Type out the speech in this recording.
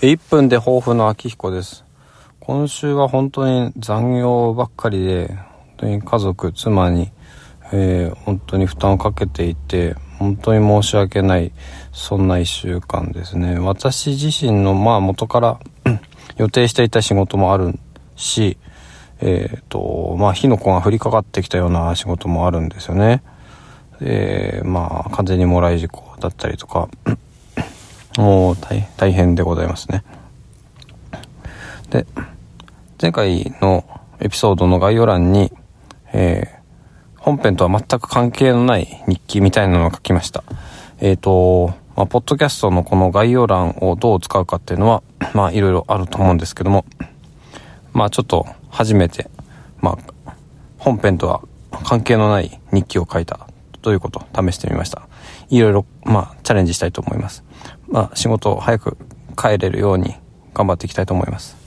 1分で抱負の秋彦です。今週は本当に残業ばっかりで、本当に家族、妻に、えー、本当に負担をかけていて、本当に申し訳ない、そんな1週間ですね。私自身の、まあ元から予定していた仕事もあるし、えっ、ー、と、まあ火の粉が降りかかってきたような仕事もあるんですよね。えー、まあ完全にもらい事故だったりとか、もう大大変でございますね。で、前回のエピソードの概要欄に、えー、本編とは全く関係のない日記みたいなのを書きました。えっ、ー、と、まあ、ポッドキャストのこの概要欄をどう使うかっていうのは、まあ、いろいろあると思うんですけども、まあ、ちょっと初めて、まあ、本編とは関係のない日記を書いたということ？を試してみました。いろいろ、まあ、チャレンジしたいと思います。まあ、仕事を早く帰れるように頑張っていきたいと思います。